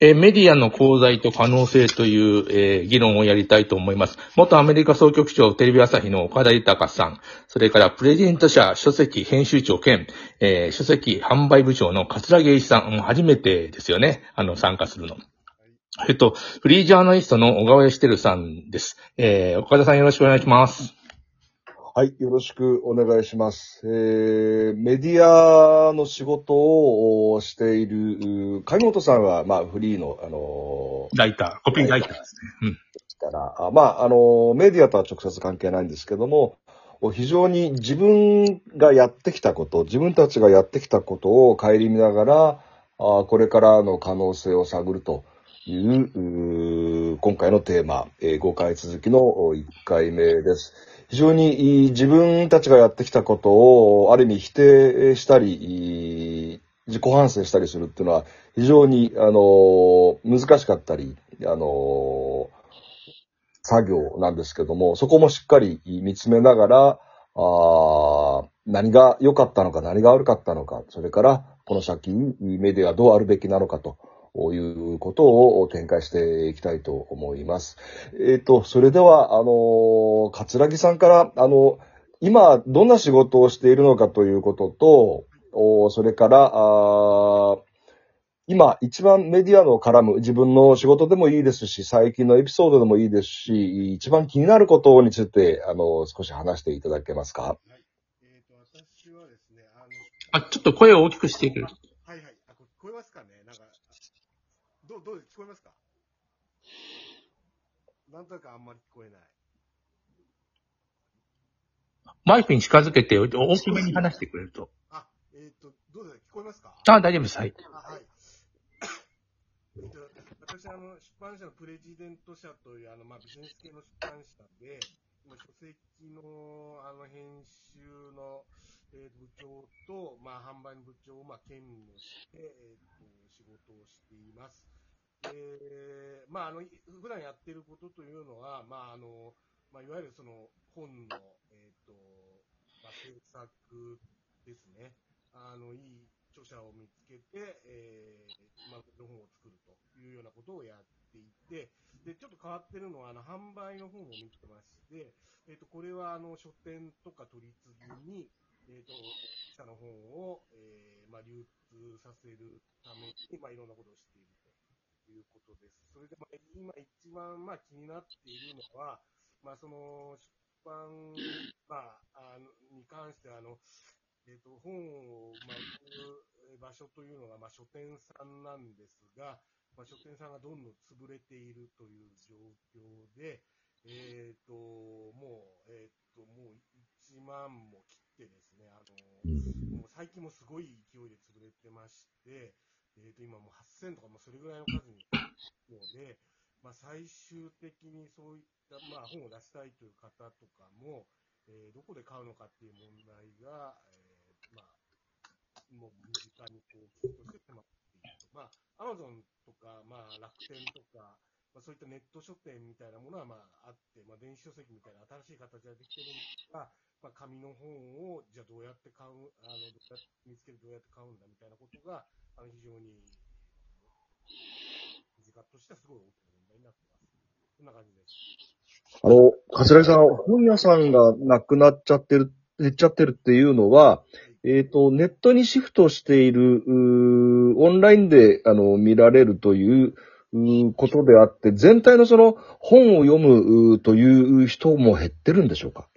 えメディアの功罪と可能性という、えー議論をやりたいと思います。元アメリカ総局長テレビ朝日の岡田豊さん、それからプレゼント社書籍編集長兼、えー書籍販売部長の桂木栄一さん、初めてですよね、あの、参加するの。えっと、フリージャーナリストの小川義輝さんです。えー岡田さんよろしくお願いします。はい、よろしくお願いします。えー、メディアの仕事をしている、貝本さんは、まあ、フリーの、あのライター、コピーライターですね。うん。ーから、あまあ、あのーメディアとは直接関係ないんですけども、非常に自分がやってきたこと、自分たちがやってきたことを顧みながら、あこれからの可能性を探るという、うー今回のテーマ、えー5回続きの1回目です。非常に自分たちがやってきたことをある意味否定したり、自己反省したりするっていうのは非常に、あの、難しかったり、あの、作業なんですけども、そこもしっかり見つめながら、あ何が良かったのか、何が悪かったのか、それからこの先メディアはどうあるべきなのかということを展開していきたいと思います。えっ、と、それでは、あの、桂木さんから、あの、今、どんな仕事をしているのかということと、おそれから、あー今、一番メディアの絡む自分の仕事でもいいですし、最近のエピソードでもいいですし、一番気になることについて、あの、少し話していただけますか？はい。えっ、と、私はですね、あの、あ、ちょっと声を大きくしていはい。あ、これ聞こえますかねなんか、どう、どう、聞こえますかなんとなくあんまり聞こえない。マイクに近づけて、大きめに話してくれると。あ、えっ、と、どうですか聞こえますかあ、大丈夫です。はい。あはい。えっと、私、あの、出版社のプレジデント社という、あの、まあ、ビジネス系の出版社で、今書籍の、あの、編集の、えー部長と、まあ、販売の部長を、まあ、兼務して、えっ、と、仕事をしています。で、まあ、あの、普段やってることというのは、まあ、あの、まあ、いわゆるその、本の、えっ、と、まあ、制作ですね。あの、いい著者を見つけて、えー、まあ、の本を作るというようなことをやっていて、で、ちょっと変わってるのは、あの、販売の本を見てまして、えっ、と、これは、あの、書店とか取り次ぎに、えっ、と、社の本を、えー、まあ、流通させるために、まあ、いろんなことをしているいうことです。それで、まあ、今一番、まあ、気になっているのは、まあ、その、出版、まあ、あの、に関して、あの、えっ、と、本を、まあ、売る場所というのが、まあ、書店さんなんですが、まあ、書店さんがどんどん潰れているという状況で、えっ、と、もう、えっ、と、もう1万も切ってですね、あの、もう最近もすごい勢いで潰れてまして、えっ、と、今もう8000とかもそれぐらいの数になるので、まあ、最終的にそういった、まあ、本を出したいという方とかも、えーどこで買うのかっていう問題が、えーまあ、もう身近にこう、危機として迫っていると。まあ、アマゾンとか、まあ、楽天とか、まあ、そういったネット書店みたいなものは、まあ、あって、まあ、電子書籍みたいな新しい形ができてるんですが、まあ、紙の本を、じゃあどうやって買う、あの、どうやって見つける、どうやって買うんだみたいなことが、あの、非常に、身近としてはすごい大きな問題になってます。こんな感じです。あの、桂木さん、本屋さんがなくなっちゃってる、減っちゃってるっていうのは、えっ、と、ネットにシフトしている、オンラインで、あの、見られるという、うーことであって、全体のその、本を読むという人も減ってるんでしょうか？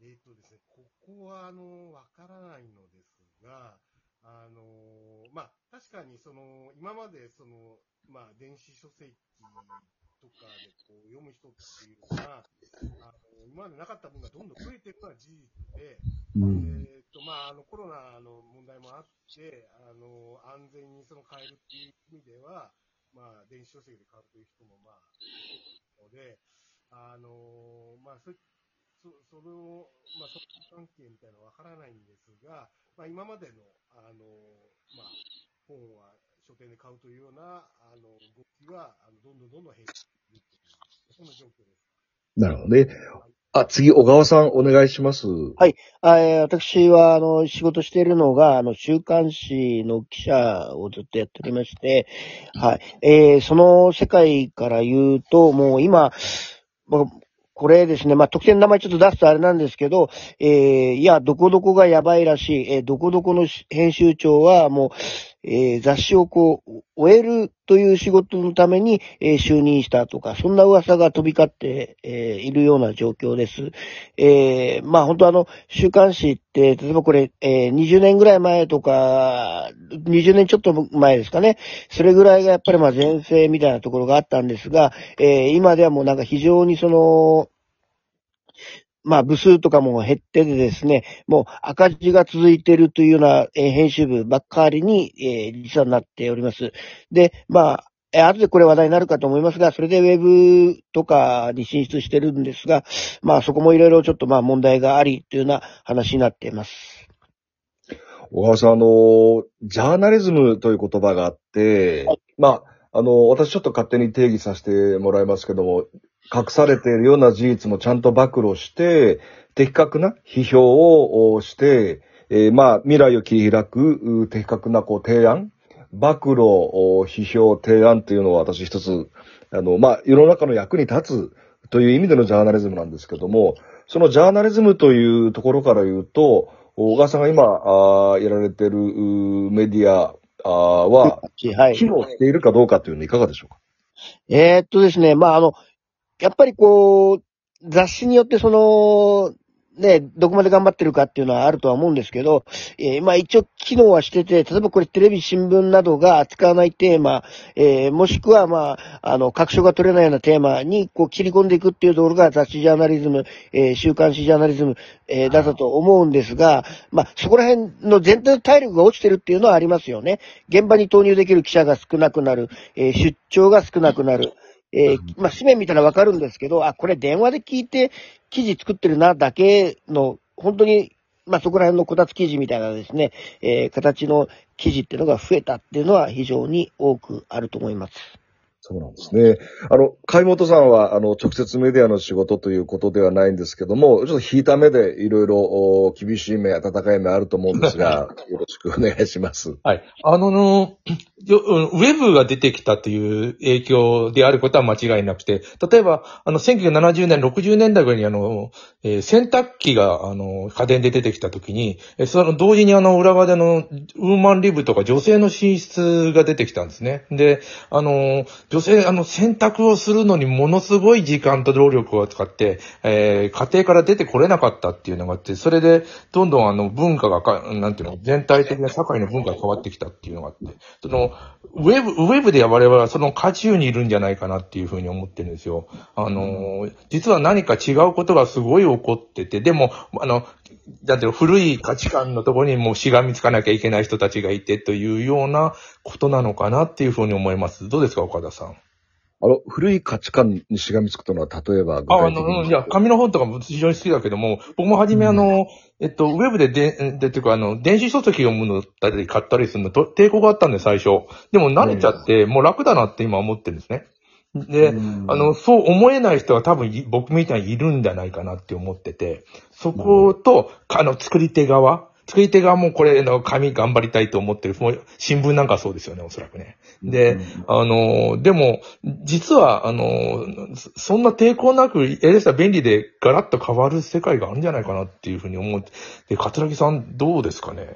えっ、とですね、ここは、あの、わからないのですが、あの、まあ、確かに、その、今まで、その、まあ、電子書籍とかで、こう、読む人っていうのが、あの、今までなかった分がどんどん増えてるのは事実で、えっ、と、まあ、あの、コロナの問題もあって、あの、安全にその買えるっていう意味では、まあ、電子書籍で買うという人も、まあ、多いので、あの、まあ、そういそその、まあ、その関係みたいなのはわからないんですが、まあ、今までの、あの、まあ、本は書店で買うというような、あの、動きは、あの、どんどんどんどん減っているという、そんな状況です。なるほどね。あ、次、小川さん、お願いします。はいあえー私は、あの、仕事しているのが、あの、週刊誌の記者をずっとやっておりまして、はい。えーその世界から言うと、もう今、もうこれですね、まあ、特典の名前ちょっと出すとあれなんですけど、えーいや、どこどこがやばいらしい、えーどこどこの編集長はもう、えー雑誌をこう、終えるという仕事のために、えー就任したとか、そんな噂が飛び交って、えーいるような状況です。えまあ本当あの、週刊誌って、例えばこれ、え20年ぐらい前とか、20年ちょっと前ですかね。それぐらいがやっぱりまあ前世みたいなところがあったんですが、え今ではもうなんか非常にその、まあ部数とかも減っててですね、もう赤字が続いているというような、えー編集部ばっかりに、えー実はなっております。で、まあ、えー後でこれ話題になるかと思いますが、それでウェブとかに進出してるんですが、まあそこもいろいろちょっとまあ問題がありというような話になっています。小川さん、あの、ジャーナリズムという言葉があって、まあ、あの、私ちょっと勝手に定義させてもらいますけども、隠されているような事実もちゃんと暴露して、的確な批評をして、えーまあ、未来を切り開く、う的確なこう提案、暴露、お批評、提案っていうのは私一つ、あの、まあ、世の中の役に立つという意味でのジャーナリズムなんですけども、そのジャーナリズムというところから言うと、小川さんが今、あーやられてるメディアは、はい。機能しているかどうかというのはいかがでしょうか？えーっとですね、まあ、あの、やっぱりこう、雑誌によってその、ね、どこまで頑張ってるかっていうのはあるとは思うんですけど、えーまあ一応機能はしてて、例えばこれテレビ、新聞などが扱わないテーマ、えーもしくはまあ、あの、確証が取れないようなテーマにこう切り込んでいくっていうところが雑誌ジャーナリズム、えー週刊誌ジャーナリズム、えーだったと思うんですが、まあそこら辺の全体の体力が落ちてるっていうのはありますよね。現場に投入できる記者が少なくなる、え出張が少なくなる。えーまあ、紙面見たらわかるんですけど、あ、これ電話で聞いて記事作ってるな、だけの、本当に、まあ、そこら辺のこたつ記事みたいなですね、えー形の記事っていうのが増えたっていうのは非常に多くあると思います。そうなんですね。あの、海本さんは、あの、直接メディアの仕事ということではないんですけども、ちょっと引いた目でいろいろお厳しい目、温かい目あると思うんですが、よろしくお願いします。はい。あのの、ウェブが出てきたという影響であることは間違いなくて、例えば、あの、1970年、60年代ぐらいにあの、えー洗濯機が、あの、家電で出てきた時に、えーその同時にあの、裏側であの、ウーマンリブとか女性の寝室が出てきたんですね。で、あの、女性、あの、洗濯をするのにものすごい時間と労力を使って、えー家庭から出てこれなかったっていうのがあって、それで、どんどんあの、文化がか、なんていうの、全体的な社会の文化が変わってきたっていうのがあって、その、ウェブ、ウェブで我々はその渦中にいるんじゃないかなっていうふうに思ってるんですよ。あの、実は何か違うことがすごい起こってて、でも、あの、だって古い価値観のところにもうしがみつかなきゃいけない人たちがいてというようなことなのかなっていうふうに思います。どうですか、岡田さん？あの、古い価値観にしがみつくというのは、例えば具あ、あ体的に。の、うんいや、紙の本とかも非常に好きだけども、僕も初めあの、えっと、ウェブでで、で、っていうかあの、電子書籍読むのだったり買ったりするのと抵抗があったんで、最初。でも慣れちゃって、もう楽だなって今思ってるんですね。で、うん。あの、そう思えない人は多分い僕みたいにいるんじゃないかなって思ってて、そこと、あの、作り手側、作り手側もこれの紙頑張りたいと思ってる、もう新聞なんかそうですよね、おそらくね。で、あの、でも、実は、あの、そそんな抵抗なく、えでしたら便利でガラッと変わる世界があるんじゃないかなっていうふうに思って、で、桂木さんどうですかね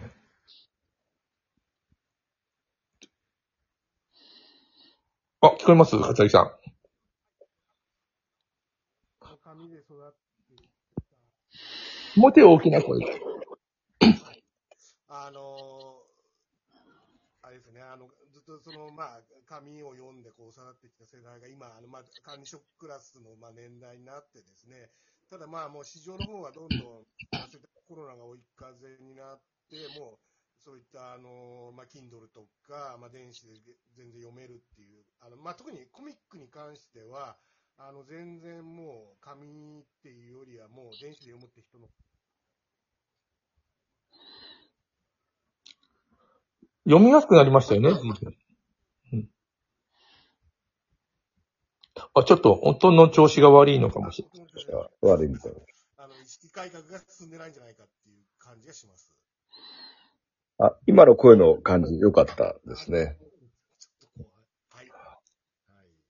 あ、聞こえます？桂木さん。紙で育ってきもう手大きな声で。あのあれですね、あの、ずっとその、まあ、紙を読んでこう育ってきた世代が今、あの、まあ、管理職クラスの、まあ、年代になってですね、ただまあ、もう市場の方がどんどん、コロナが追い風になって、もう、そういった、あの、まあ、Kindle とか、まあ、電子で全然読めるっていう、あの、まあ、特にコミックに関しては、あの、全然もう、紙っていうよりはもう、電子で読むって人の読みやすくなりましたよね。うんあ、ちょっと音の調子が悪いのかもしれない。悪いみたいあの、意識改革が進んでないんじゃないかっていう感じがします。あ、今の声の感じ良かったですね。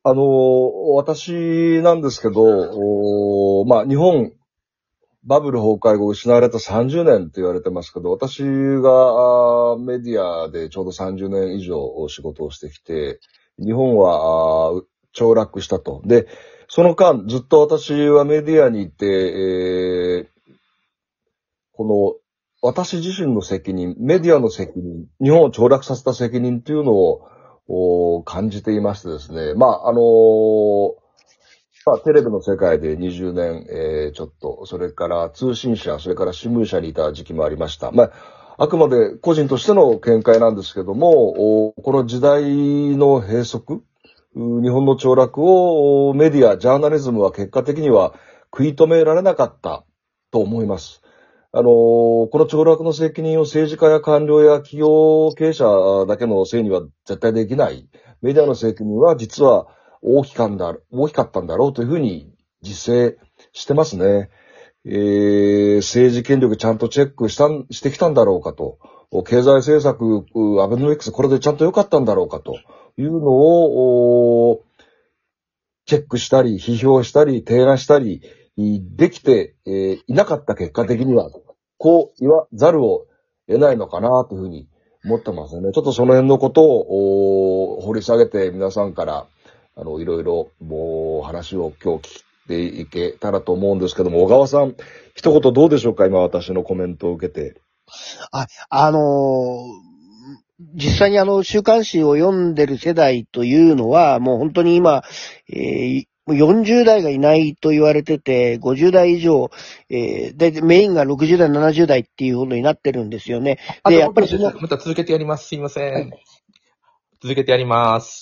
あの、私なんですけど、おまあ、日本、バブル崩壊後失われた30年と言われてますけど、私がメディアでちょうど30年以上仕事をしてきて、日本はあー凋落したと。で、その間、ずっと私はメディアにいて、えーこの、私自身の責任、メディアの責任、日本を凋落させた責任というのを、感じていましてですね。まあ、あのーまあ、テレビの世界で20年、えーちょっと、それから通信社、それから新聞社にいた時期もありました。まあ、あくまで個人としての見解なんですけども、この時代の閉塞、日本の凋落をメディア、ジャーナリズムは結果的には食い止められなかったと思います。あのーこの凋落の責任を政治家や官僚や企業経営者だけのせいには絶対できない。メディアの責任は実は大きかんだ、大きかったんだろうというふうに実践してますね。えー政治権力ちゃんとチェックしたん、してきたんだろうかと。経済政策、アベノミクスこれでちゃんと良かったんだろうかというのを、チェックしたり、批評したり、提案したり、できて、えーいなかった結果的には、こう言わざるを得ないのかなというふうに思ってますね。ちょっとその辺のことを掘り下げて皆さんから、あの、いろいろ、もう話を今日聞いていけたらと思うんですけども、小川さん、一言どうでしょうか？今私のコメントを受けて。あのー実際にあの、週刊誌を読んでる世代というのは、もう本当に今、えーもう40代がいないと言われてて、50代以上、えーで、メインが60代、70代っていうことになってるんですよね。で、やっぱりその、また続けてやります。すいません。続けてやります。